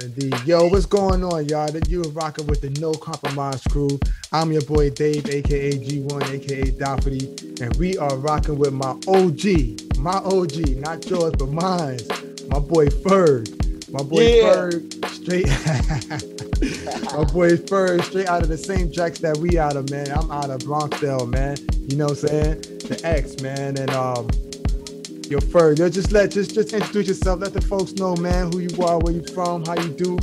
indeed. Yo, what's going on, y'all? You are rocking with the No Compromise crew. I'm your boy Dave, aka G1, aka Doherty, and we are rocking with my OG, my OG, not yours, but mine, my boy Ferg. My boy yeah. Ferg, straight. my boy Ferg, straight out of the same jacks that we out of, man. I'm out of Bronxdale, man. You know what I'm saying? The X, man, and um Yo, Ferg, yo, just let just just introduce yourself. Let the folks know, man, who you are, where you from, how you do.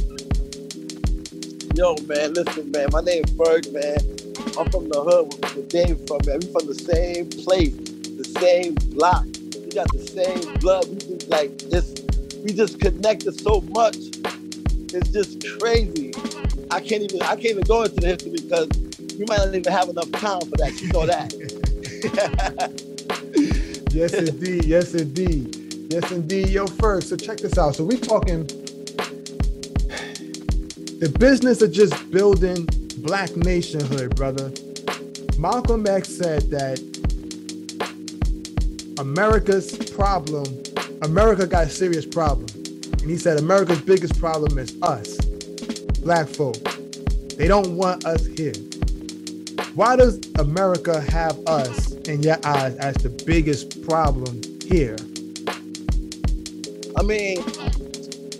Yo, man, listen, man. My name is Ferg, man. I'm from the hood where Dave from, man. We from the same place, the same block. We got the same blood. We just like this. We just connected so much. It's just crazy. I can't even. I can't even go into the history because we might not even have enough time for that. You know that. Yes, indeed. Yes, indeed. Yes, indeed. Yo, first, so check this out. So we talking the business of just building black nationhood, brother. Malcolm X said that America's problem, America got a serious problem. And he said America's biggest problem is us, black folk. They don't want us here. Why does America have us in your eyes as the biggest problem here? I mean,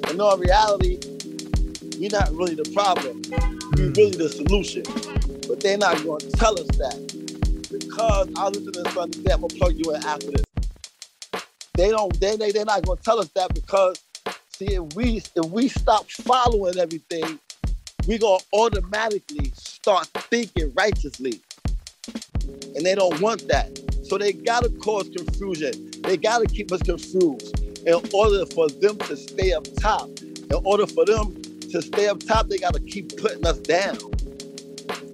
in all reality, we're not really the problem. We're hmm. really the solution. But they're not going to tell us that. Because I listen to this understand, I'm gonna plug you in after this. They don't they, they they're not gonna tell us that because see if we if we stop following everything, we're gonna automatically start thinking righteously and they don't want that. So they gotta cause confusion. They gotta keep us confused in order for them to stay up top. In order for them to stay up top, they gotta keep putting us down.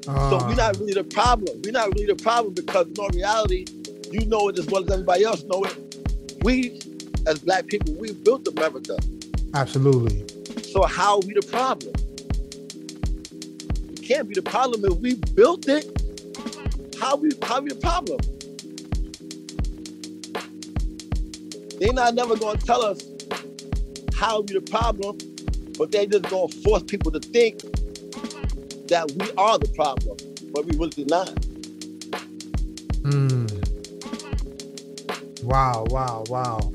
Uh. So we're not really the problem. We're not really the problem because in all reality, you know it as well as everybody else know it. We, as black people, we built America. Absolutely. So how are we the problem? We can't be the problem if we built it how we how we a problem? They're not never gonna tell us how we the problem, but they just gonna force people to think that we are the problem, but we really not. Hmm. Wow, wow, wow.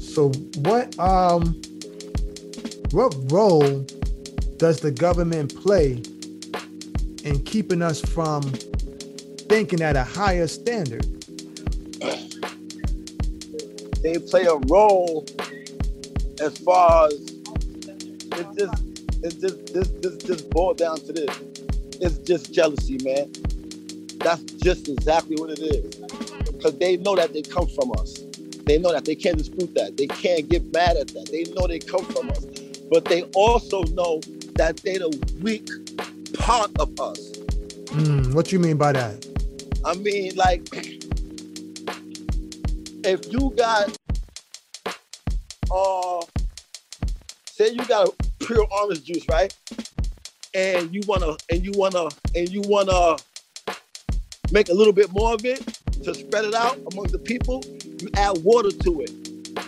So what um what role does the government play in keeping us from thinking at a higher standard. They play a role as far as it just it's just this this just boiled down to this. It's just jealousy, man. That's just exactly what it is. Because they know that they come from us. They know that they can't dispute that. They can't get mad at that. They know they come from us. But they also know that they're the weak part of us. Mm, what you mean by that? I mean, like, if you got, uh, say you got pure orange juice, right? And you wanna, and you wanna, and you wanna make a little bit more of it to spread it out among the people, you add water to it.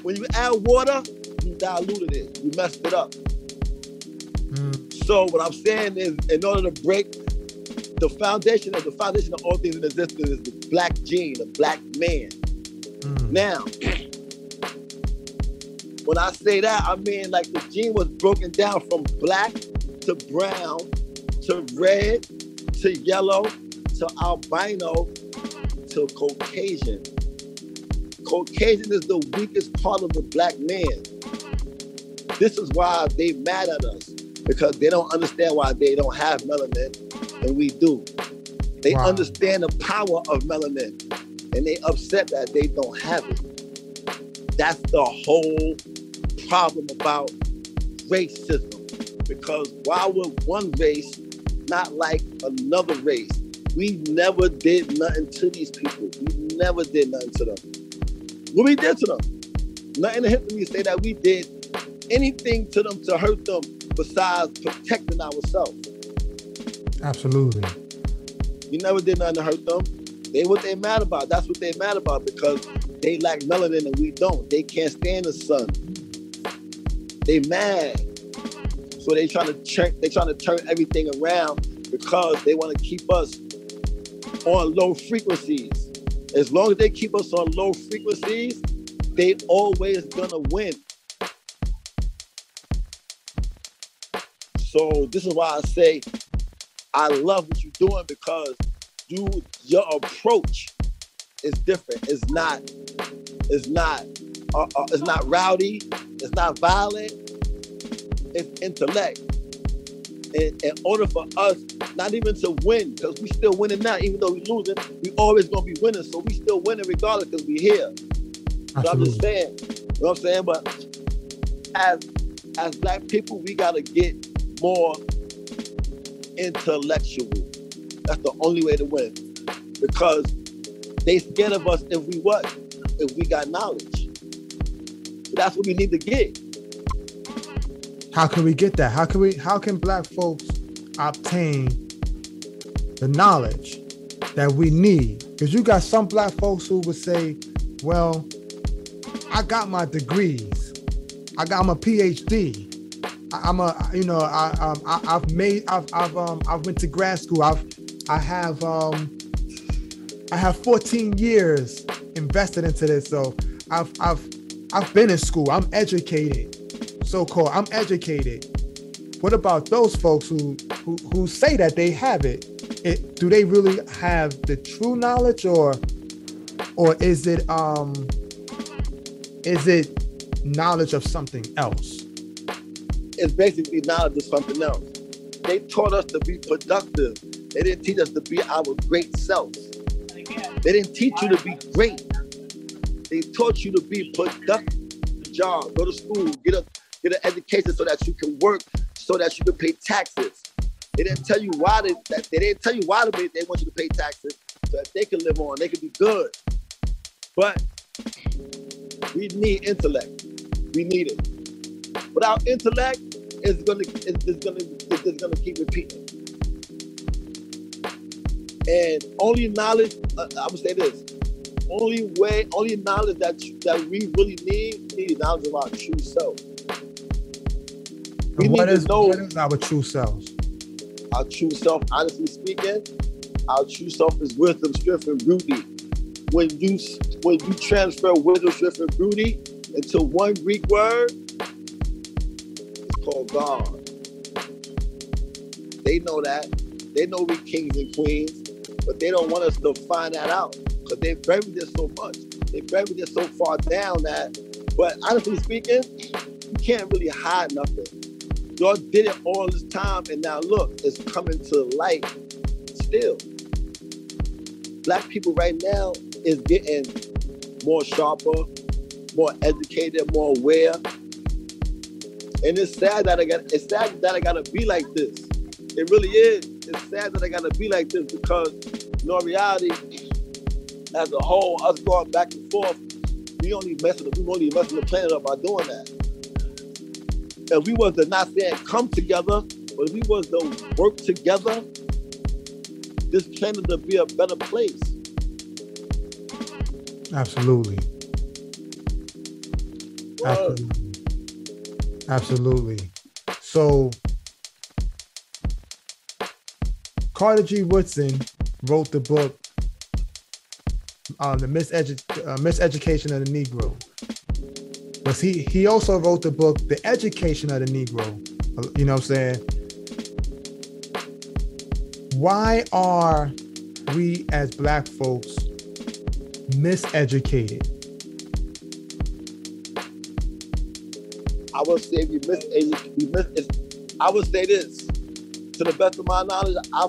When you add water, you diluted it, you messed it up. Mm. So what I'm saying is, in order to break the foundation of the foundation of all things in existence is the black gene, the black man. Mm. Now, when I say that, I mean like the gene was broken down from black to brown to red to yellow to albino to Caucasian. Caucasian is the weakest part of the black man. This is why they mad at us because they don't understand why they don't have melanin and we do. They wow. understand the power of melanin and they upset that they don't have it. That's the whole problem about racism. Because why would one race not like another race? We never did nothing to these people. We never did nothing to them. What we did to them? Nothing in history say that we did anything to them to hurt them besides protecting ourselves. Absolutely. You never did nothing to hurt them. They what they mad about. That's what they mad about because they lack melanin and we don't. They can't stand the sun. They mad. So they trying to turn they trying to turn everything around because they want to keep us on low frequencies. As long as they keep us on low frequencies, they always gonna win. So this is why I say I love what you're doing because you your approach is different. It's not it's not uh, uh, it's not rowdy. It's not violent. It's intellect. And in order for us not even to win, because we still winning now, even though we're losing, we always gonna be winning. So we still winning regardless because we here. So I'm just saying, you know what I'm saying? But as as black people, we gotta get more intellectual. That's the only way to win. Because they scared of us if we what? If we got knowledge. So that's what we need to get. How can we get that? How can we how can black folks obtain the knowledge that we need? Because you got some black folks who would say, well, I got my degrees. I got my PhD. I, am a, you know, I, um, I, have made, I've, I've, um, I've went to grad school. I've, I have, um, I have 14 years invested into this. So I've, I've, I've been in school. I'm educated, so called. I'm educated. What about those folks who, who, who say that they have it? it? Do they really have the true knowledge, or, or is it, um, is it knowledge of something else? It's basically knowledge of something else. They taught us to be productive. They didn't teach us to be our great selves. They didn't teach you to be great. They taught you to be productive. Job, go to school, get a get an education so that you can work, so that you can pay taxes. They didn't tell you why they they didn't tell you why they, they want you to pay taxes so that they can live on, they can be good. But we need intellect. We need it. Without intellect, it's gonna it's, it's gonna it's just gonna keep repeating. And only knowledge, uh, I'm gonna say this: only way, only knowledge that that we really need, we need knowledge of our true self. We what need is, to know what is our true selves? Our true self, honestly speaking, our true self is wisdom, strength, and beauty. When you when you transfer wisdom, strength, and beauty into one Greek word, called God. They know that. They know we kings and queens, but they don't want us to find that out because they buried this so much. They buried this so far down that, but honestly speaking, you can't really hide nothing. Y'all did it all this time, and now look, it's coming to light still. Black people right now is getting more sharper, more educated, more aware. And it's sad that I got it's sad that I gotta be like this. It really is. It's sad that I gotta be like this because in reality, as a whole, us going back and forth, we only messing we only messing the planet up by doing that. If we was to not saying come together, but if we was to work together, this planet would be a better place. Absolutely. Absolutely. Absolutely. So Carter G. Woodson wrote the book uh, the misedu- uh, miseducation of the Negro. But he he also wrote the book The Education of the Negro. You know what I'm saying? Why are we as black folks miseducated? I would say if you miseducated, you mis- I would say this. To the best of my knowledge, I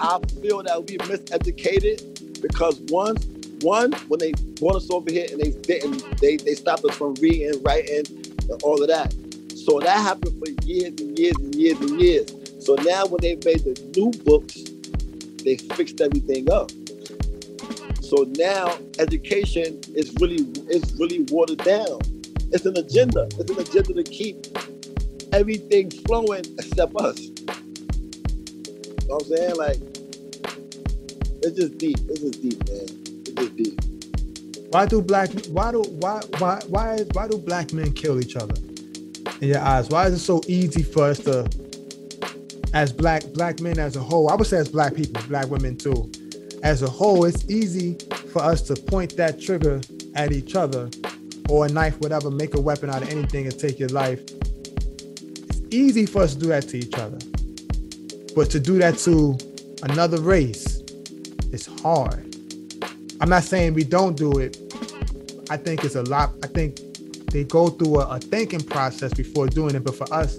I feel that we miseducated because once one, when they brought us over here and they didn't, they, they stopped us from reading, writing, and all of that. So that happened for years and years and years and years. So now when they made the new books, they fixed everything up. So now education is really is really watered down. It's an agenda. It's an agenda to keep everything flowing except us. You know what I'm saying? Like, it's just deep. It's just deep, man. It's just deep. Why do black why do why why why why do black men kill each other? in your eyes? Why is it so easy for us to, as black black men as a whole, I would say as black people, black women too, as a whole, it's easy for us to point that trigger at each other or a knife, whatever, make a weapon out of anything and take your life. It's easy for us to do that to each other. But to do that to another race, it's hard. I'm not saying we don't do it. I think it's a lot. I think they go through a, a thinking process before doing it. But for us,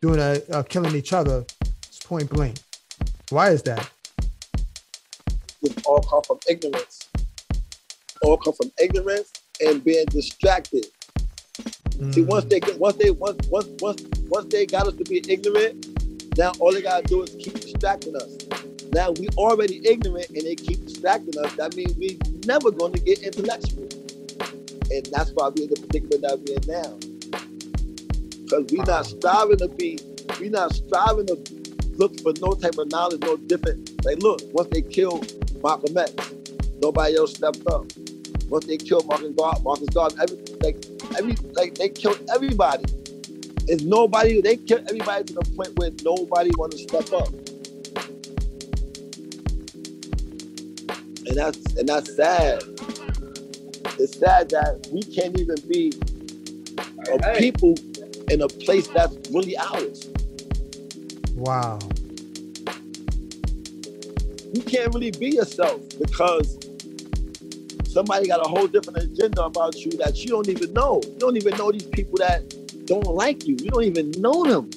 doing a, a killing each other, it's point blank. Why is that? It all come from ignorance. All come from ignorance and being distracted. Mm. See, once they get, once they, once, once, once, once they got us to be ignorant, now all they gotta do is keep distracting us. Now we already ignorant and they keep distracting us. That means we never gonna get intellectual. And that's why we're in the predicament that we're in now. Because we're not striving to be, we're not striving to look for no type of knowledge, no different. Like, look, once they killed Malcolm X, nobody else stepped up. Once they killed Marcus Garvey, Marcus Garvey, every, like, every, like they killed everybody. It's nobody, they killed everybody to the point where nobody want to step up. And that's and that's sad. It's sad that we can't even be a hey. people in a place that's really ours. Wow. You can't really be yourself because somebody got a whole different agenda about you that you don't even know. You don't even know these people that don't like you. You don't even know them.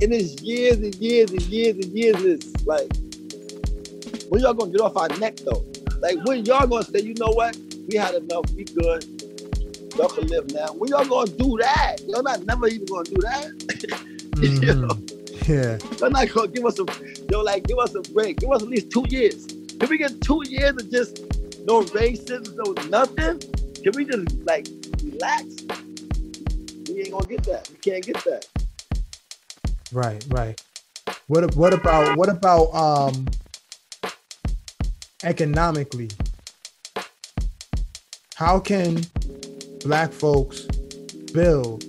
And it's years and years and years and years. It's like, when y'all gonna get off our neck though? Like when y'all gonna say, you know what? We had enough, we good. Y'all can live now. When y'all gonna do that? Y'all not never even gonna do that. mm-hmm. you know? Yeah. Y'all not gonna give us a yo, like give us a break. Give us at least two years. Can we get two years of just no racism, no nothing? Can we just like relax? We ain't gonna get that. We can't get that. Right, right. What what about what about um economically? How can black folks build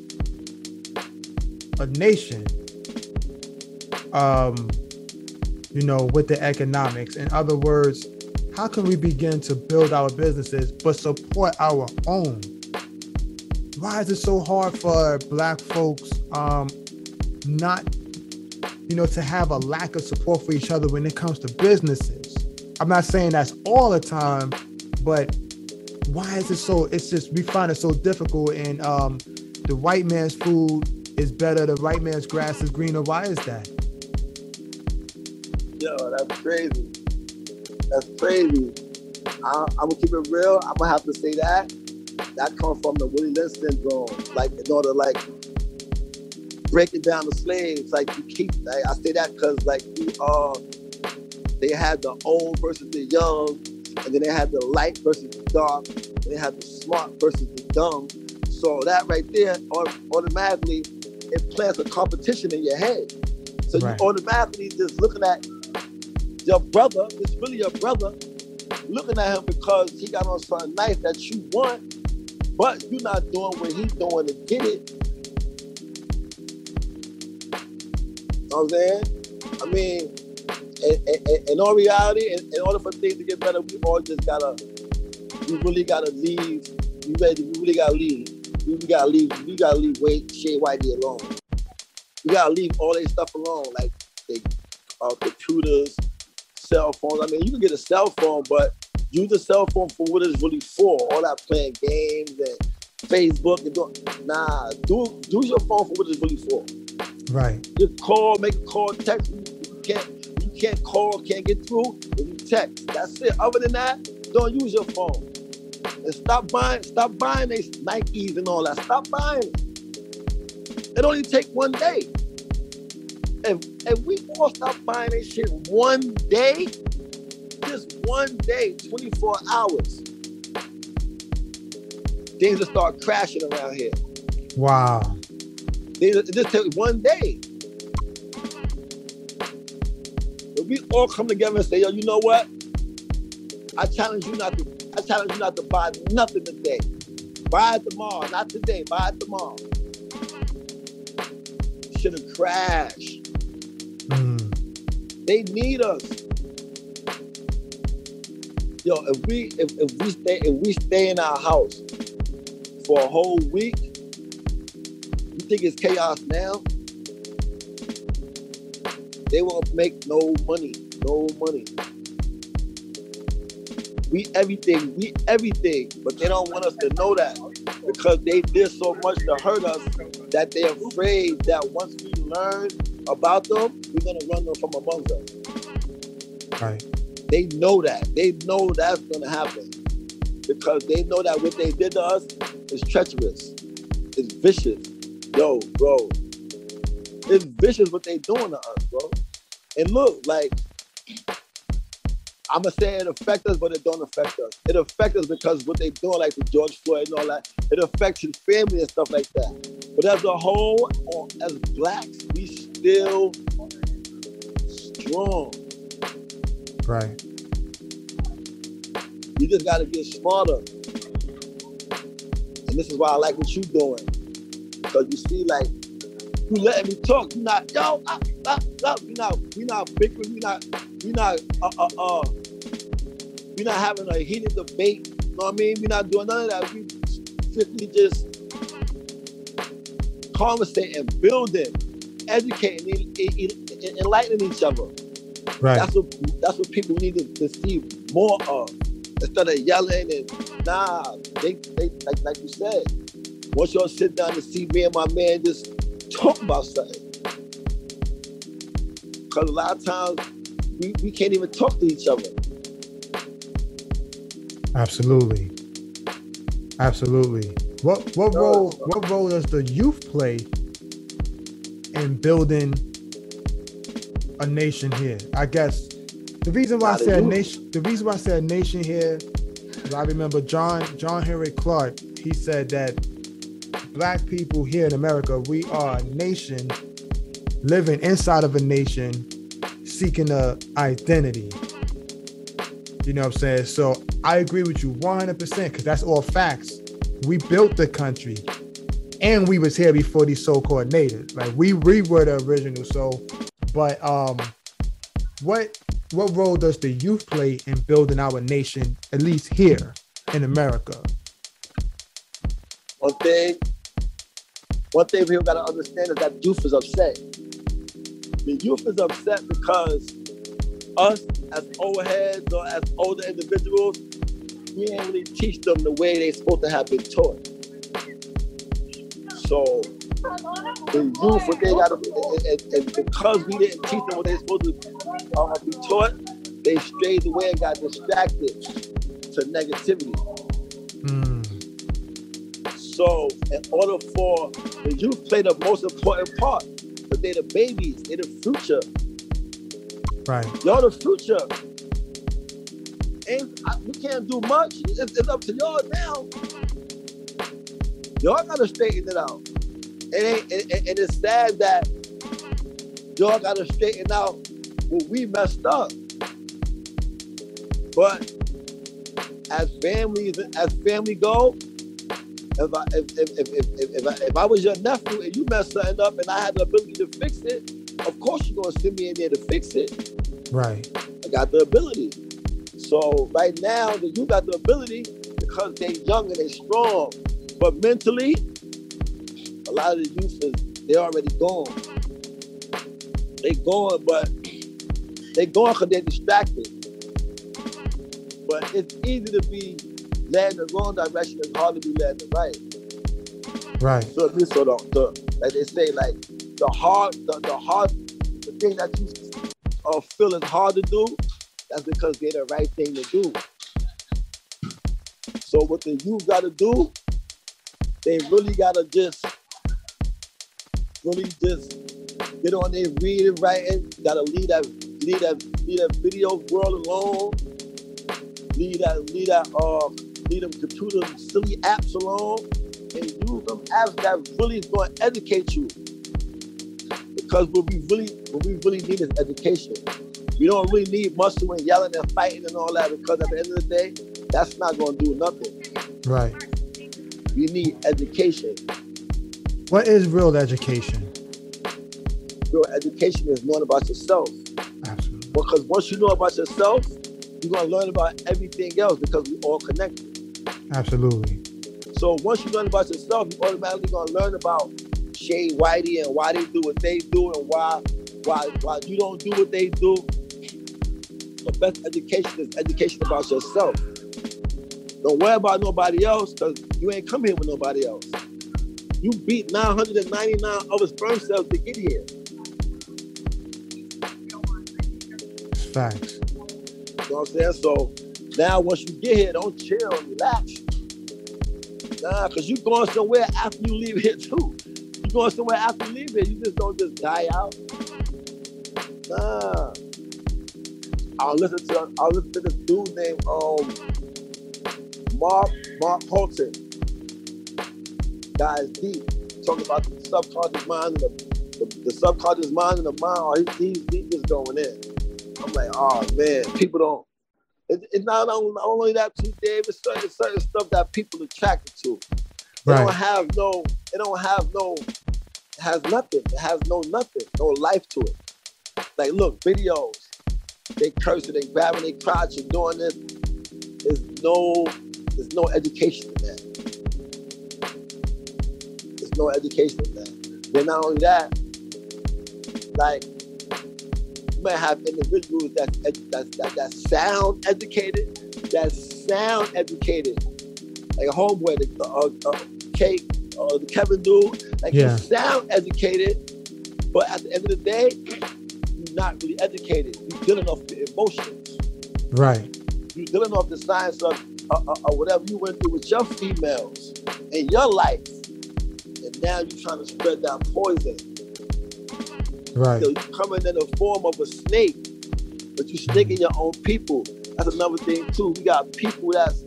a nation um you know with the economics in other words how can we begin to build our businesses but support our own? Why is it so hard for black folks um, not, you know, to have a lack of support for each other when it comes to businesses? I'm not saying that's all the time, but why is it so? It's just we find it so difficult, and um, the white man's food is better. The white man's grass is greener. Why is that? Yo, that's crazy. That's crazy. I, am gonna keep it real. I'm gonna have to say that that comes from the Willie Lynch syndrome. Like in order, like breaking down the slaves. Like you keep. Like, I say that because like you uh, they had the old versus the young, and then they had the light versus the dark, and they had the smart versus the dumb. So that right there, automatically, it plants a competition in your head. So right. you automatically just looking at your brother, it's really your brother, looking at him because he got on some knife that you want, but you're not doing what he's doing to get it. You know what I'm saying? I mean, in, in, in all reality, in, in, order for things to get better, we all just gotta, we really gotta leave. We ready? We really gotta leave. We really gotta leave. We gotta leave Wade Shay Whitey alone. We gotta leave all that stuff alone, like the uh, computers, cell phones. I mean, you can get a cell phone, but use a cell phone for what it's really for. All that playing games and Facebook and do, nah, do do your phone for what it's really for. Right. Just call, make a call, text. You can't you can't call, can't get through. If you text, that's it. Other than that, don't use your phone. And stop buying, stop buying these Nikes and all that. Stop buying. It only take one day if if we all stop buying this shit one day, just one day, 24 hours, things will start crashing around here. Wow. Things just take one day. If we all come together and say, yo, you know what? I challenge you not to, I challenge you not to buy nothing today. Buy it tomorrow, not today. Buy it tomorrow. Should have crashed. Mm. They need us. Yo, if we if, if we stay if we stay in our house for a whole week, you think it's chaos now? They won't make no money, no money. We everything, we everything, but they don't want us to know that because they did so much to hurt us that they're afraid that once we learn about them, we're gonna run them from amongst us. Right. They know that. They know that's gonna happen because they know that what they did to us is treacherous. It's vicious. Yo, bro, it's vicious what they doing to us, bro. And look, like I'ma say it affect us, but it don't affect us. It affects us because what they doing, like the George Floyd and all that, it affects his family and stuff like that. But as a whole, or as blacks, we still strong. Right. You just gotta get smarter. And this is why I like what you're doing. Because you see, like, you letting me talk. You're not, yo, uh, uh, uh, we not, we not bickering, we not, we not, uh, uh, uh, we not having a heated debate. You know what I mean? We're not doing none of that. We simply just conversating, and building, educating, enlightening each other. Right. That's what that's what people need to, to see more of instead of yelling and nah. They they like like you said. Once y'all sit down and see me and my man just talk about something, because a lot of times we, we can't even talk to each other. Absolutely. Absolutely. What what role what role does the youth play in building a nation here? I guess the reason why I Not the say a youth. nation the reason why I said nation here is I remember John John Henrik Clarke, he said that black people here in America, we are a nation living inside of a nation seeking a identity. You know what I'm saying? So I agree with you 100% because that's all facts. We built the country and we was here before these so-called natives. Like we, we were the original. So, but um, what what role does the youth play in building our nation, at least here in America? One thing, one thing people gotta understand is that youth is upset. The youth is upset because us as old heads or as older individuals, we ain't really teach them the way they supposed to have been taught. So the youth, what they gotta and, and, and because we didn't teach them what they're supposed to uh, be taught, they strayed away and got distracted to negativity. Hmm. So, in order for the youth play the most important part, because they're the babies, they're the future. right. Y'all the future. And I, we can't do much. It's, it's up to y'all now. Y'all gotta straighten it out. It ain't, and, and- it's sad that y'all gotta straighten out what we messed up. But as families, as family go, if I if if if if, if, if, I, if I was your nephew and you messed something up and I had the ability to fix it, of course you're gonna send me in there to fix it. Right. I got the ability. So right now, that you got the ability because they young and they strong. But mentally, a lot of the youth is they already gone. They going, but they going because they're distracted. But it's easy to be led in the wrong direction. It's hard to be led in the right. Right. So this sort of the like they say, like the hard, the, the hard, the thing that you uh, feel is hard to do, that's because they're the right thing to do. So what the youth got to do, they really got to just, really just get on their reading, writing. Got to leave that, leave that, leave that video world alone. Leave that, leave that, uh, leave them computer silly apps alone and use them apps that really is to educate you. Because what we really, what we really need is education. We don't really need muscle and yelling and fighting and all that because at the end of the day, that's not to do nothing. Right. We need education. What is real education? Real education is knowing about yourself. Absolutely. Because once you know about yourself, you're gonna learn about everything else because we all connected. Absolutely. So once you learn about yourself, you're automatically gonna learn about Shay Whitey and why they do what they do and why why why you don't do what they do. The best education is education about yourself. Don't worry about nobody else because you ain't come here with nobody else. You beat 999 other sperm cells to get here. Facts. You know what I'm saying? So now once you get here, don't chill, relax. Nah, because you going somewhere after you leave here too. You going somewhere after you leave here. You just don't just die out. Nah. I'll listen to I'll listen to this dude named um Mark Mark Holton. Guys deep. Talking about the subconscious mind and the, the, the subconscious mind and the mind. Oh, he, he, he just going in. I'm like, oh man, people don't. It, it's not only, not only that too, Dave. It's certain, certain stuff that people attracted to. They Right. don't have no. It don't have no. It has nothing. It has no nothing. No life to it. Like look, videos. They cursing, they grabbing They crotch and doing this. There's no. There's no education in that. There's no education in that. Then not only that, like you might have individuals that's edu- that's that, that sound educated, that sound educated, like a homeboy, the uh, uh, Kate, uh, the Kevin dude, like Yeah. you sound educated, but at the end of the day, you're not really educated. You're dealing off the emotions. Right. You're dealing off the science of uh, uh, uh, whatever you went through with your females in your life, and now you're trying to spread that poison. Right. So you're coming in the form of a snake, but you're snaking your own people. That's another thing too. We got people that's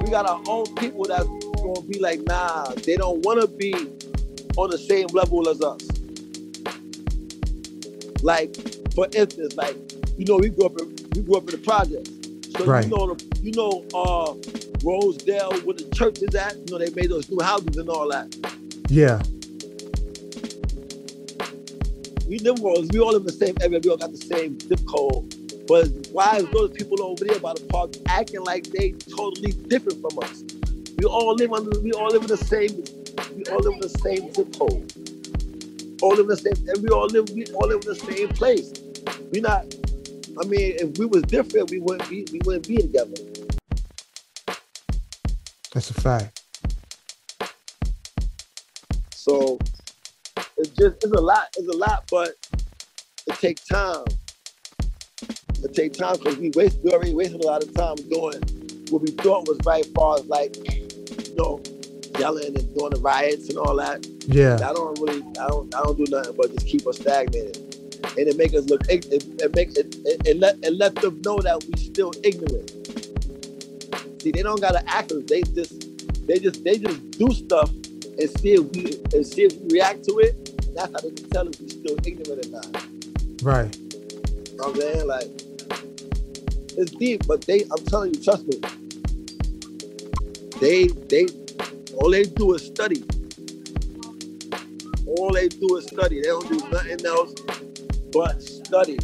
we got our own people that's gonna be like, nah, they don't wanna be on the same level as us. Like, for instance, like, you know, we grew up in we grew up in the projects. So Right. you know the, you know uh Rosedale where the church is at, you know, they made those new houses and all that. Yeah. we live all we all live in the same area, we all got the same zip code. But why is those people over there by the park acting like they totally different from us? We all live under we all live in the same we all live in the same zip code. All live in the same and we all live we all live in the same place. We not I mean if we was different we wouldn't be we wouldn't be together. That's a fact. So it's just it's a lot, it's a lot, but it takes time. It takes time because we waste we already wasted a lot of time doing what we thought was right as far as like, you know, yelling and doing the riots and all that. Yeah. I don't really I don't I don't do nothing but just keep us stagnated. And it make us look it, it make it, it, it let it let them know that we still ignorant. See, they don't gotta act us. They just they just they just do stuff and see if we and see if we react to it. That's how they can tell if we still ignorant or not. Right. You know what I'm saying? Like it's deep, but they I'm telling you, trust me. They they all they do is study. All they do is study. They don't do nothing else but study.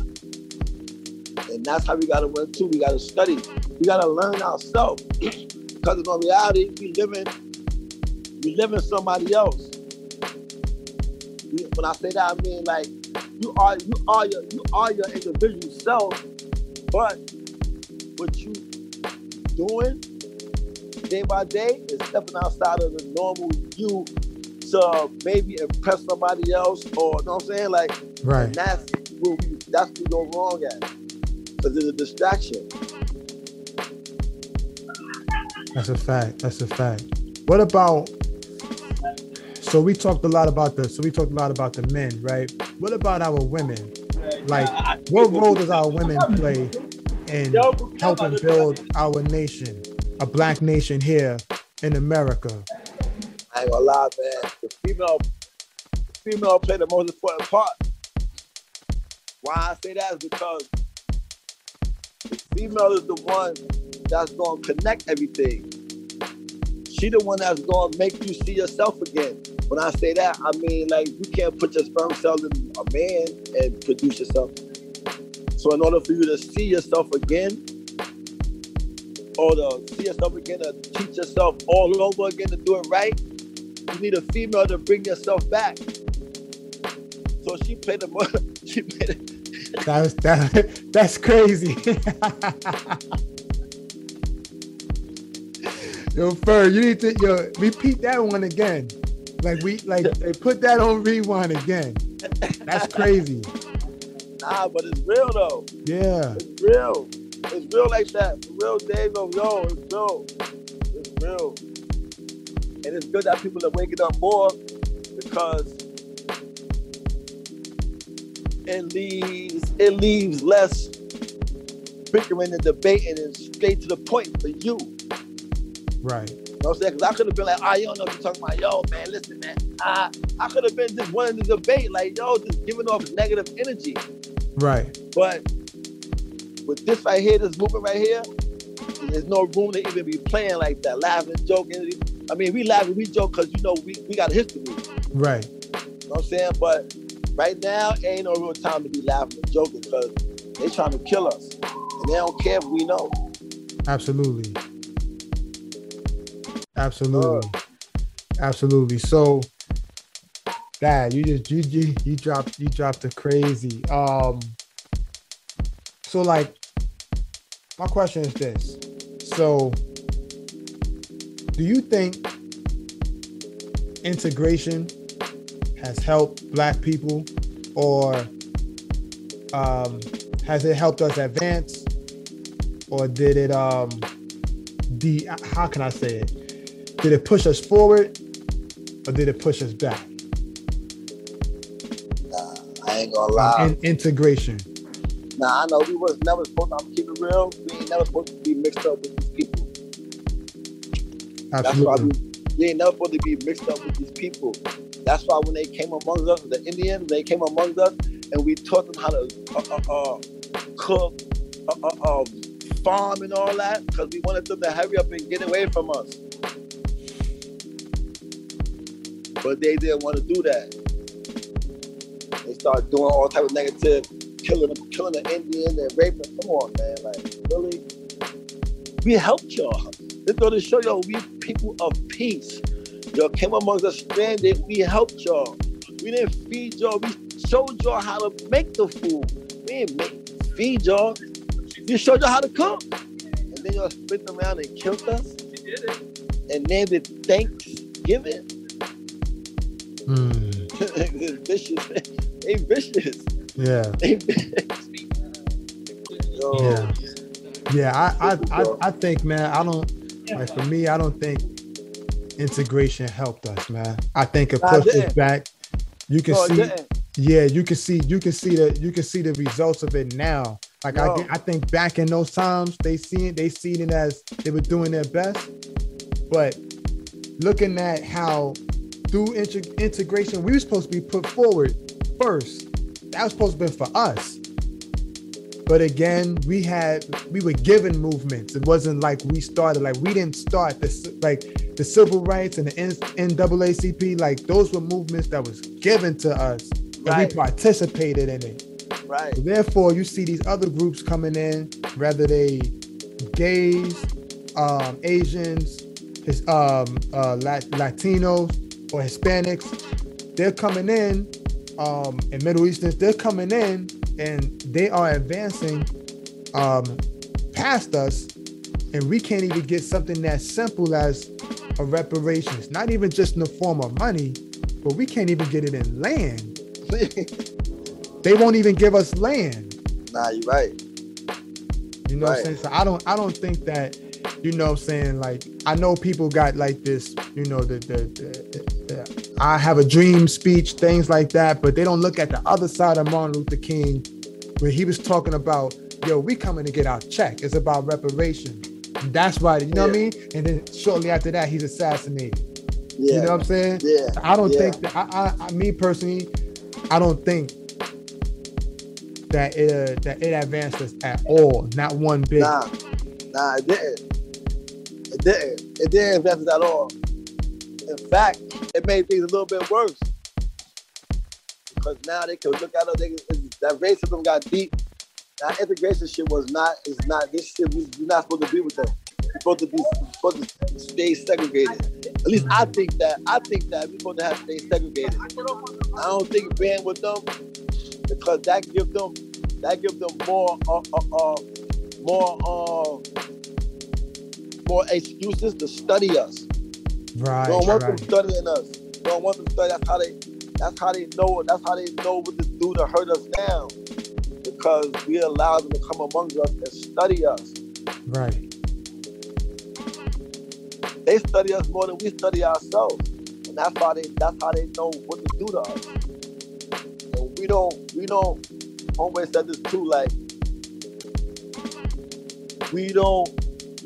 And that's how we gotta win too. We gotta study. We gotta learn ourselves. because in reality, we living we living somebody else. When I say that, I mean like you are you are your you are your individual self, but what you doing day by day is stepping outside of the normal you to maybe impress somebody else or you know what I'm saying? Like Right. and that's where we that's where we go wrong at. Because it's a distraction. That's a fact. That's a fact. What about? So we talked a lot about the. So we talked a lot about the men, right? What about our women? Like, what role does our women play in helping build our nation, a black nation here in America? I ain't gonna lie, man. The female, the female play the most important part. Why I say that is because the female is the one that's gonna connect everything. she the one that's gonna make you see yourself again. When I say that, I mean like you can't put your sperm cells in a man and produce yourself. So in order for you to see yourself again, or to see yourself again, to teach yourself all over again to do it right, you need a female to bring yourself back. So she played the she played. That was that, that's crazy. yo, Fur, you need to yo repeat that one again. Like we like they put that on rewind again. That's crazy. Nah, but it's real though. Yeah. It's real. It's real like that. For real, days Yo, yo, it's real. It's real. And it's good that people are waking up more because it leaves it leaves less bickering and debating and it's straight to the point for you. Right. You know what I'm saying? Because I could have been like, ah, oh, you don't know what you're talking about. Yo, man, listen, man. I, I could have been just wanting to debate, like, yo, just giving off negative energy. Right. But with this right here, this movement right here, there's no room to even be playing like that, laughing, joking. I mean, we laugh and we joke because, you know, we, we got a history. Right. You know what I'm saying? But right now, ain't no real time to be laughing and joking because they trying to kill us. And they don't care if we know. Absolutely. Absolutely. Uh, Absolutely. So Dad, you just you, you you dropped you dropped the crazy. Um so like my question is this. So do you think integration has helped black people or um has it helped us advance or did it um the how can I say it? Did it push us forward or did it push us back? Nah, I ain't gonna lie. In, integration. Nah, I know we was never supposed to I'm keep it real. We ain't never supposed to be mixed up with these people. Absolutely. That's why we, we ain't never supposed to be mixed up with these people. That's why when they came amongst us, the Indians, they came amongst us, and we taught them how to uh, uh, uh, cook, uh, uh, um, farm, and all that, because we wanted them to hurry up and get away from us. But they didn't want to do that. They started doing all type of negative, killing killing the Indian and raping. Come on, man. Like, really? We helped y'all. This go to show y'all we people of peace. Y'all came amongst us stranded. We helped y'all. We didn't feed y'all. We showed y'all how to make the food. We didn't make, feed y'all. We showed y'all how to cook. And then y'all spit around and killed us. She did it. And named it Thanksgiving. Mm. vicious. They vicious. Yeah. They vicious. Yo. Yeah. Yeah, I, I, I, I think, man, I don't like for me, I don't think integration helped us, man. I think it pushed us back. You can No, see, yeah, you can see, you can see the, you can see the results of it now. Like I, No. get- I think back in those times, they see it, they seen it as they were doing their best. But looking at how through integ- integration, we were supposed to be put forward first. That was supposed to be for us. But again, we had we were given movements. It wasn't like we started. Like we didn't start this. Like the civil rights and the NAACP. Like those were movements that was given to us, and Right. we participated in it. Right. Therefore, you see these other groups coming in, whether they gays, um, Asians, his um, uh, Lat- Latinos, or Hispanics. They're coming in, um, and Middle Easterns. They're coming in, and they are advancing um, past us, and we can't even get something that simple as reparations. Not even just in the form of money, but we can't even get it in land. They won't even give us land. nah, you're right. You know what I'm saying? So I don't I don't think that, you know what I'm saying, like I know people got like this, you know, the the, the, the I have a dream speech, things like that, but they don't look at the other side of Martin Luther King where he was talking about, yo, we coming to get our check. It's about reparation. That's why, you know what I mean? And then shortly after that, he's assassinated. Yeah. You know what I'm saying? yeah. I don't Yeah. think that I, I, I me personally, I don't think that it uh, that it advanced us at all, not one bit. Nah, nah, it didn't. It didn't. It didn't advance us at all. In fact, it made things a little bit worse. Because now they can look at it, they, that racism got deep. That integration shit was not, is not, this shit, We, are not supposed to be with them. You're supposed to be, supposed to stay segregated. At least I think that, I think that we're supposed to have to stay segregated. I don't think being with them, because that gives them, that gives them more, uh, uh, uh, more, uh, more excuses to study us. Right. Don't want right. them studying us. Don't want them studying. That's how they. That's how they know. That's how they know what to do to hurt us now. Because we allow them to come among us and study us. Right. They study us more than we study ourselves, and that's how they. That's how they know what to do to us. And we don't. We don't. Homeboy said this too. Like we don't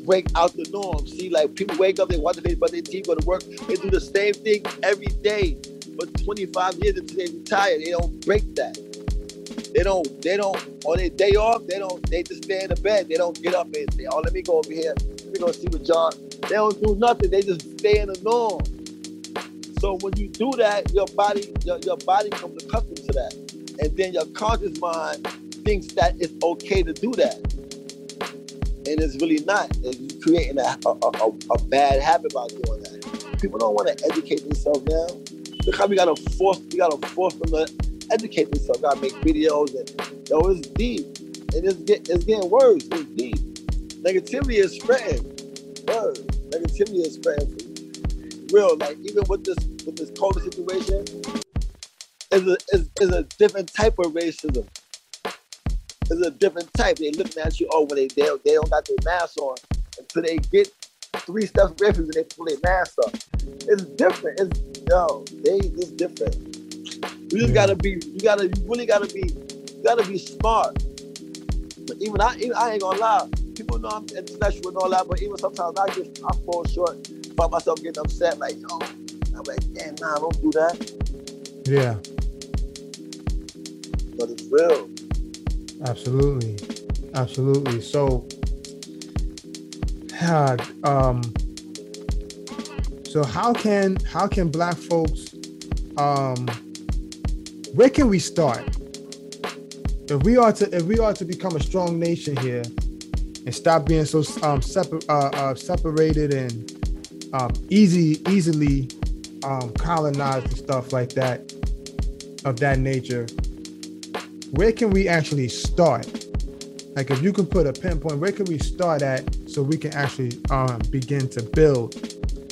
break out the norm. See, like people wake up, they watch the face, but they team go to work. They do the same thing every day for 25 years until they retire. They don't break that. They don't. They don't. On their day off, they don't. They just stay in the bed. They don't get up and say, "Oh, let me go over here. Let me go see what John." They don't do nothing. They just stay in the norm. So when you do that, your body, your, your body comes accustomed to that, and then your conscious mind thinks that it's okay to do that and it's really not. It's creating a, a, a, a, bad habit by doing that. People don't want to educate themselves now. Look how we gotta force we gotta force them to educate themselves. Gotta make videos and yo, it's deep. And it's get it's getting worse. It's deep. Negativity is spreading. Word. Negativity is spreading real. Like even with this with this COVID situation, is a is, is a different type of racism. It's a different type. They looking at you, oh, when they, they, they don't got their mask on until they get three steps away from you and they pull their mask up. It's different. It's yo, they it's different. You just gotta be, you gotta, you really gotta be, you gotta be smart. But even I, even, I ain't gonna lie. People know I'm intellectual and all that, but even sometimes I just I fall short, find myself getting upset, like yo, I'm like, damn, nah, don't do that. Yeah. But it's real. Absolutely, absolutely. So, uh, um, so how can how can Black folks, um, where can we start? If we are to if we are to become a strong nation here, and stop being so um, separ- uh, uh, separated and um, easy easily um, colonized and stuff like that of that nature where can we actually start? Like if you can put a pinpoint, where can we start at so we can actually um, begin to build,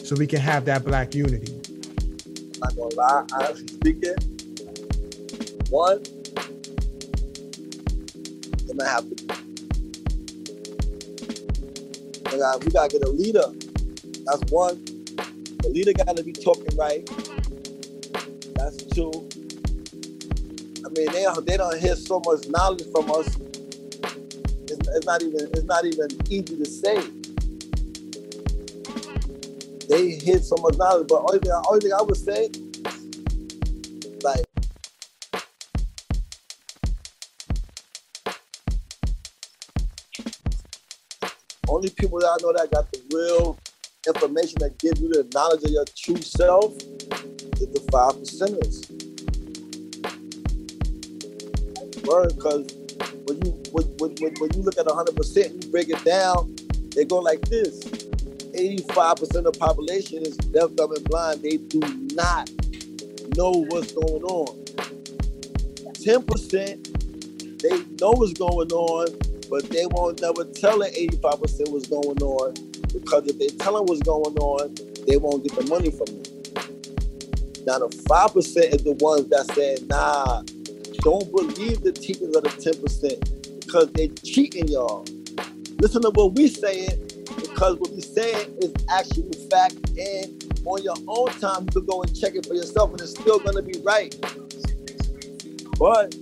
so we can have that black unity? I'm gonna lie, honestly speaking, one, they might have to. We gotta, we gotta get a leader. That's one. The leader gotta be talking right. That's two. I mean, they they don't hear so much knowledge from us. It's, it's not even it's not even easy to say. They hear so much knowledge, but only only thing I would say, only people that I know that got the real information that gives you the knowledge of your true self is the five percenters. Word because when you when, when, when you look at 100% you break it down they go like this. 85% of the population is deaf dumb and blind. They do not know what's going on. 10% they know what's going on but they won't never tell the 85% what's going on because if they tell them what's going on they won't get the money from them now the 5% is the ones that say nah don't believe the teachings of the 10% because they're cheating y'all. Listen to what we saying because what we saying is actually fact and on your own time you can go and check it for yourself and it's still gonna be right. But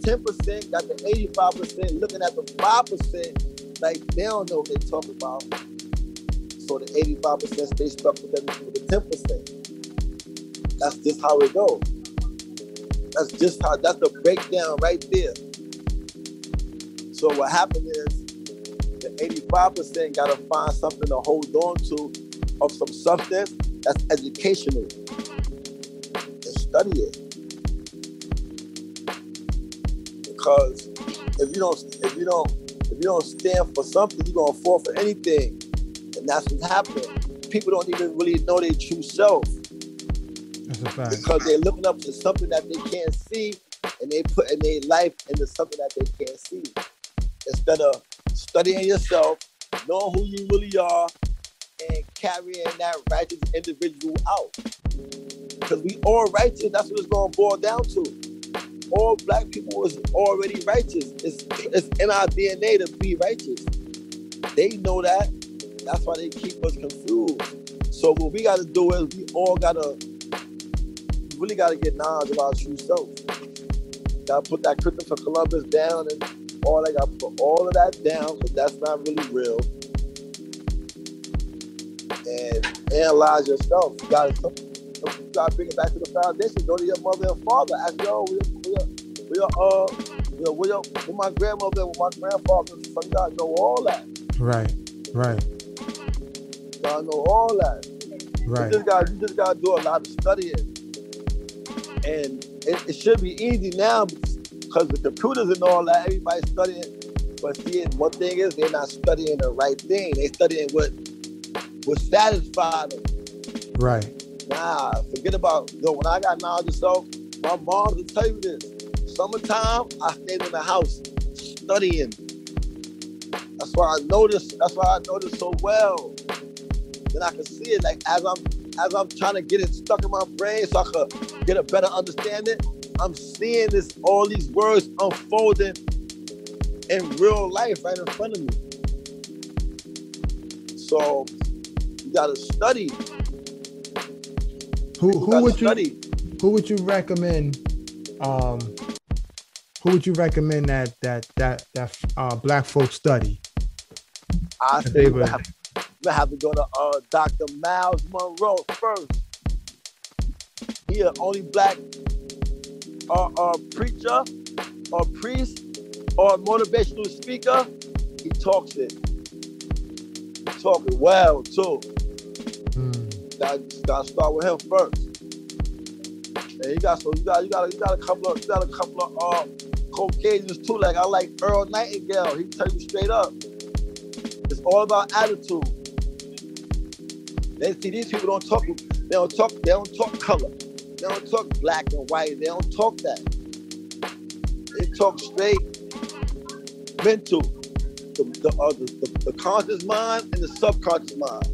10% got the 85% looking at the 5% like they don't know what they're talking about. So the 85% stay stuck with, them, with the 10%. That's just how it goes. That's just how that's the breakdown right there. So what happened is the 85% gotta find something to hold on to of some substance that's educational. And study it. Because if you don't if you don't if you don't stand for something, you're gonna fall for anything. And that's what's happening. People don't even really know their true self. That's a fact. Because they're looking up to something that they can't see and they put in their life into something that they can't see. Instead of studying yourself, knowing who you really are, and carrying that righteous individual out. Because we all righteous, that's what it's gonna boil down to. All black people is already righteous. It's, it's in our DNA to be righteous. They know that. That's why they keep us confused. So what we gotta do is we all gotta really gotta get knowledge of our true self. Gotta put that Christopher Columbus down and all that. Gotta put all of that down because that's not really real. And analyze yourself. You gotta, you gotta bring it back to the foundation. Go to your mother and father. Ask yo, we, we, we, uh, you know, where, where my grandmother, where my grandfather, so you gotta know all that. Right, right, You gotta know all that. right. You just got you just gotta do a lot of studying. And it, it should be easy now because the computers and all that, everybody's studying. But see, one thing is they're not studying the right thing. They studying what what satisfied them. Right. Nah, forget about yo, when I got knowledge of self, my mom will tell you this. Summertime, I stayed in the house studying. That's why I noticed, that's why I noticed so well. Then I can see it like as I'm as I'm trying to get it stuck in my brain so I could get a better understanding. I'm seeing this all these words unfolding in real life right in front of me. So you gotta study. Who who would you who would you recommend? Um, who would you recommend that that that that uh, black folk study? I say we would- have, we have to go to uh, Dr. Myles Munroe first. He the only black uh, uh, preacher or priest or motivational speaker. He talks it. He talk it well too. Gotta, gotta start with him first. And you got so you got you got you got a couple of you got a couple of uh Caucasians too. Like I like Earl Nightingale. He tell you straight up. It's all about attitude. They see these people don't talk. They don't talk. They don't talk color. They don't talk black and white. They don't talk that. They talk straight mental. The the, uh, the, the, the conscious mind and the subconscious mind.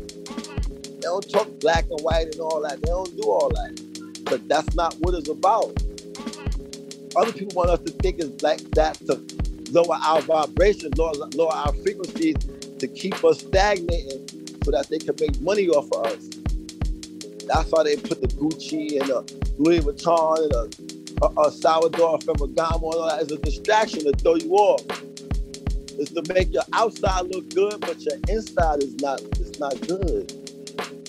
They don't talk black and white and all that. They don't do all that. But that's not what it's about. Other people want us to think it's like that to lower our vibrations, lower, lower our frequencies, to keep us stagnating so that they can make money off of us. That's why they put the Gucci and the Louis Vuitton and the uh, uh, Salvador Ferragamo and all that as a distraction to throw you off. It's to make your outside look good, but your inside is not. It's not good.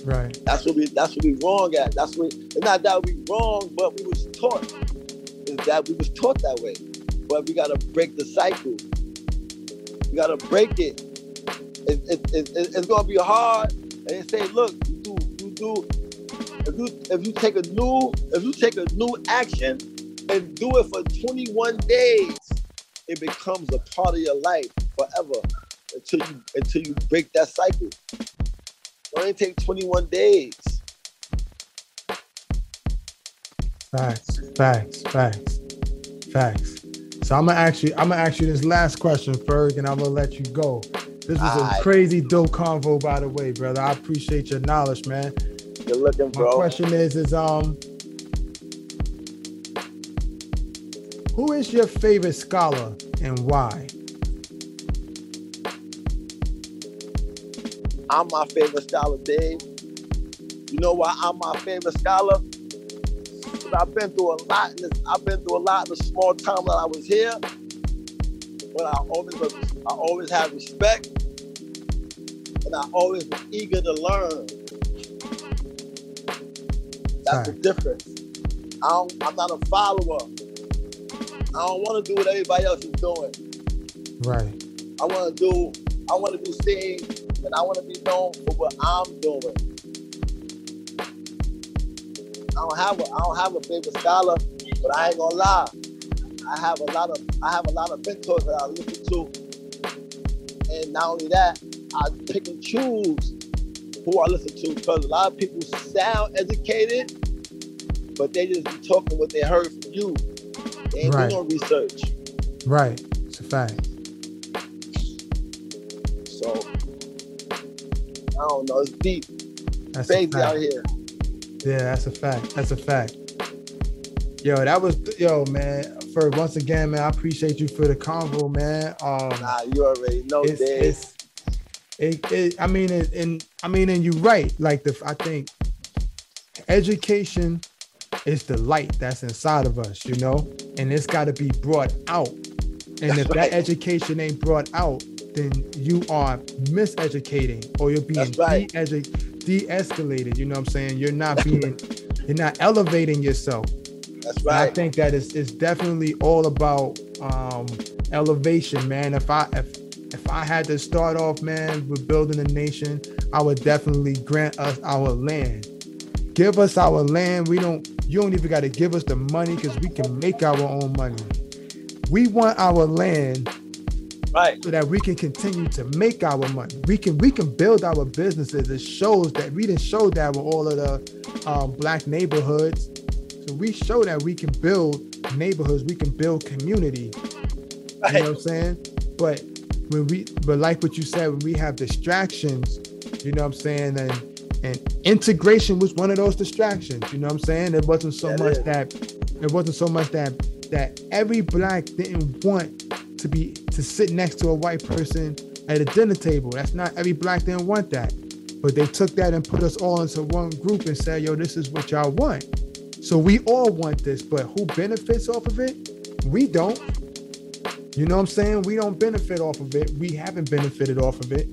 Right. That's what we. That's what we wrong at. That's what. It's not that we wrong, but we was taught. That we was taught that way. But we gotta break the cycle. We gotta break it. It, it, it, it- it's gonna be hard. And say, look, you do, you do. If you if you take a new if you take a new action and do it for 21 days, it becomes a part of your life forever until you until you break that cycle. It only take 21 days. Facts. Facts. Facts. Facts. So I'm gonna ask you. I'm gonna ask you this last question, Ferg, and I'm gonna let you go. This was a crazy dope convo, by the way, brother. I appreciate your knowledge, man. Good looking, bro. My question is, is um, who is your favorite scholar and why? I'm my favorite scholar, Dave. You know why I'm my favorite scholar? 'Cause I've been through a lot. In this, I've been through a lot in the small time that I was here. But I always, I always had respect, and I always was eager to learn. That's the difference. I don't, I'm not a follower. I don't want to do what everybody else is doing. Right. I want to do I want to be seen and I want to be known for what I'm doing. I don't have a I don't have a favorite scholar, but I ain't gonna lie. I have a lot of I have a lot of mentors that I listen to, and not only that, I pick and choose who I listen to because a lot of people sound educated, but they just be talking what they heard from you. They ain't Right. doing no research. Right. It's a fact. So I don't know. It's deep. That's Crazy out here. Yeah, that's a fact. That's a fact. Yo, that was yo, man. For once again, man, I appreciate you for the convo, man. Um, Nah, you already know, it's, Dave. it's it, it, I mean, it, and I mean, and you're right. Like the, I think education is the light that's inside of us, you know, and it's got to be brought out. And That's if right. that education ain't brought out, then you are miseducating, or you're being right. de-edu- de-escalated. You know what I'm saying? You're not being, you're not elevating yourself. That's And I think that it's, it's definitely all about um, elevation, man. If I if if I had to start off, man, with building a nation, I would definitely grant us our land. Give us our land. We don't. You don't even got to give us the money because we can make our own money. We want our land right. so that we can continue to make our money. We can we can build our businesses. It shows that we didn't show that with all of the um, black neighborhoods. So we show that we can build neighborhoods. We can build community. You know what I'm saying? But when we but like what you said, when we have distractions, you know what I'm saying, and and integration was one of those distractions. You know what I'm saying? It wasn't so it much is. that it wasn't so much that that every black didn't want to be to sit next to a white person at a dinner table. That's not every black didn't want that. But they took that and put us all into one group and said, yo, this is what y'all want. So we all want this, but who benefits off of it? We don't. You know what I'm saying? We don't benefit off of it. We haven't benefited off of it.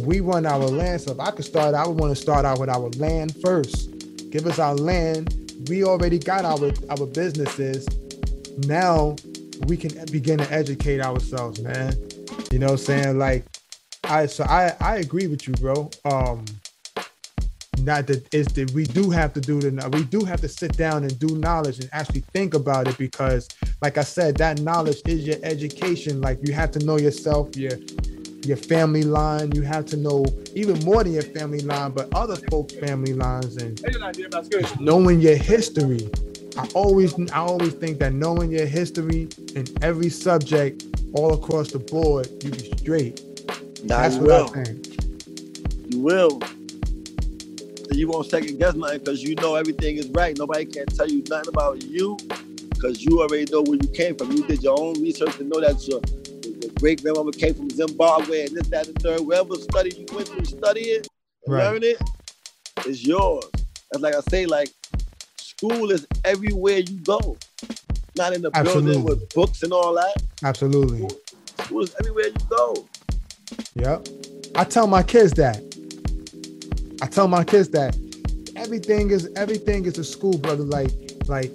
We want our land. So if I could start, I would want to start out with our land first. Give us our land. We already got our our businesses. Now we can begin to educate ourselves, man. You know what I'm saying? Like I so I I agree with you, bro. Um not that it's that we do have to do the we do have to sit down and do knowledge and actually think about it because like I said, that knowledge is your education. Like you have to know yourself, your your family line. You have to know even more than your family line, but other folks' family lines and knowing your history. I always I always think that knowing your history in every subject all across the board, you be straight. Nah, That's what will. I think. You will. You won't second guess nothing because you know everything is right. Nobody can tell you nothing about you because you already know where you came from. You did your own research to know that your, your great grandmother came from Zimbabwe and this, that, and the third. Wherever study you went through, study it, Right. learn it, it, is yours. That's like I say, like school is everywhere you go. Not in the Absolutely. building with books and all that. Absolutely. School is everywhere you go. Yep. I tell my kids that. I tell my kids that everything is everything is a school, brother. Like, like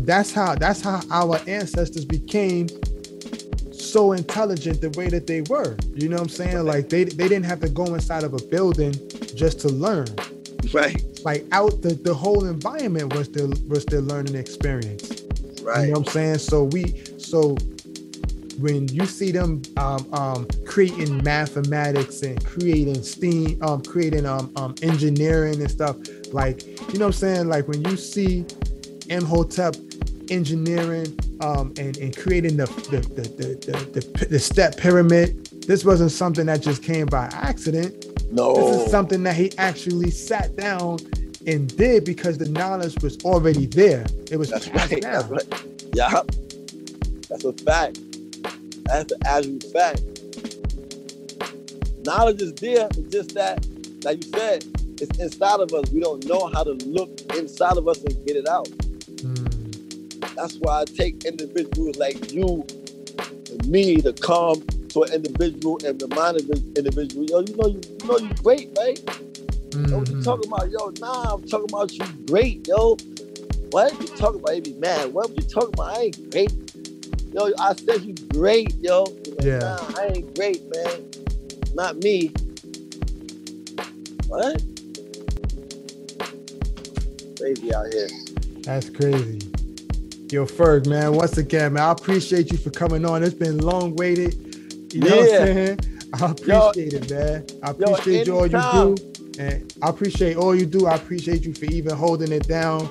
that's how that's how our ancestors became so intelligent the way that they were. You know what I'm saying? Like they they didn't have to go inside of a building just to learn. Right. Like out the, the whole environment was their was their learning experience. Right. You know what I'm saying? So we so when you see them um, um, creating mathematics and creating STEAM, um, creating um, um, engineering and stuff, like you know what I'm saying? Like when you see Imhotep engineering um, and, and creating the the, the, the, the, the the step pyramid, this wasn't something that just came by accident. no. This is something that he actually sat down and did because the knowledge was already there. It was That's right. down. That's right. Yeah. That's a fact. That's the absolute fact. Knowledge is there. It's just that, like you said, it's inside of us. We don't know how to look inside of us and get it out. Mm, That's why I take individuals like you and me to come to an individual and remind this individual, yo, you know you, you know you great, right? Yo, what you mm-hmm. talking about? Yo, nah, I'm talking about you great, yo. What you talking about? They be mad. What you talking about? I ain't great. Yo, I said you great, yo. Like, Yeah. Nah, I ain't great, man. not me. What? Crazy out here. That's crazy. Yo, Ferg, man, once again, man, I appreciate you for coming on. It's been long waited. You know what I'm saying? I appreciate yo, it, man. I appreciate yo, all you do. And I appreciate all you do. I appreciate you for even holding it down.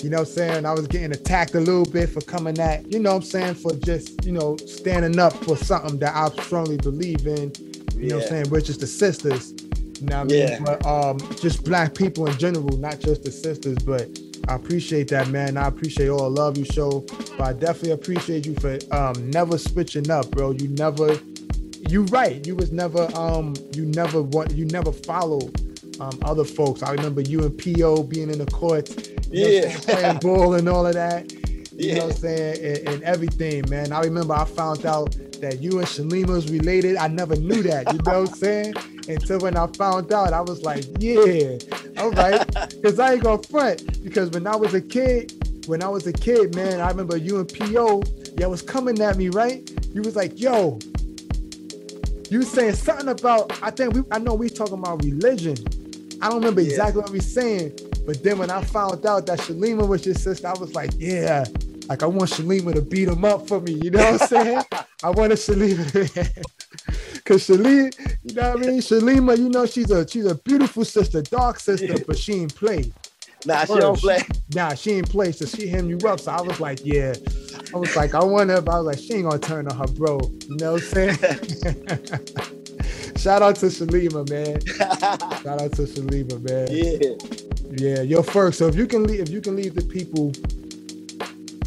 You know what I'm saying? I was getting attacked a little bit for coming at, you know what I'm saying, for just, you know, standing up for something that I strongly believe in. You yeah. know what I'm saying? We're just the sisters. You know what I mean? Yeah. But um, just black people in general, not just the sisters, but I appreciate that, man. I appreciate all the love you show. But I definitely appreciate you for um never switching up, bro. You never you right. You was never um you never want you never followed um other folks. I remember you and PO being in the courts, yeah, know, playing ball and all of that. You yeah. know what I'm saying? And, and, everything, man. I remember I found out that you and Shalima was related. I never knew that, you know what I'm saying? Until when I found out, I was like, yeah, all right. Because I ain't gonna front. Because when I was a kid, when I was a kid, man, I remember you and PO, yeah, was coming at me, right? You was like, yo, you saying something about, I think we, I know we talking about religion. I don't remember yeah. exactly what we saying, but then when I found out that Shalima was your sister, I was like, yeah, like I want Shalima to beat him up for me. You know what I'm saying? I wanted Shalima. Cause Shalima, you know what I mean? Shalima, you know, she's a she's a beautiful sister, dark sister, but she ain't play. Nah, she don't play. Nah, she ain't play. So she hit you up. So I was like, yeah. I was like, I wonder if I was like, she ain't gonna turn on her bro. You know what I'm saying? Shout out to Shalima, man. Shout out to Shalima, man. Yeah. Yeah. Yo, first. So if you can leave, if you can leave the people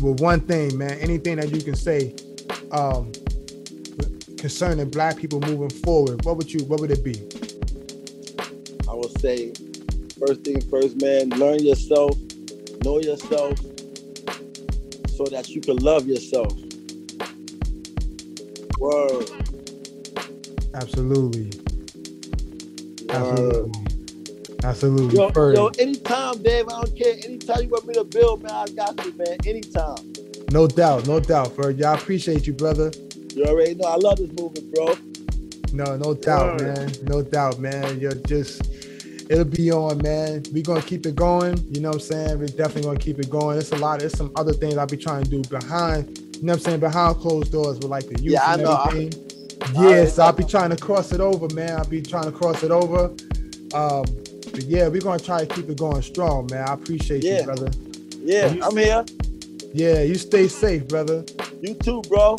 with one thing, man, anything that you can say, um, concerning black people moving forward, what would you what would it be? I would say first thing first, man, learn yourself, know yourself, so that you can love yourself. Word. Absolutely. Absolutely. Absolutely. Yo, yo, anytime, Dave, I don't care. Anytime you want me to build, man, I got you, man. Anytime. No doubt, no doubt, Ferg. Y'all appreciate you, brother. You already know I love this movement, bro. No, no doubt, man. No doubt, man. You're just it'll be on, man. We're gonna keep it going. You know what I'm saying? We're definitely gonna keep it going. It's a lot, there's some other things I'll be trying to do behind, you know what I'm saying, behind closed doors with like the youth yeah, and everything. I, yeah, so I'll be trying to cross it over, man. I'll be trying to cross it over. Um, but yeah, we're gonna try to keep it going strong, man. I appreciate yeah. you, brother. Yeah, you, I'm here. Yeah, you stay safe, brother. You too, bro.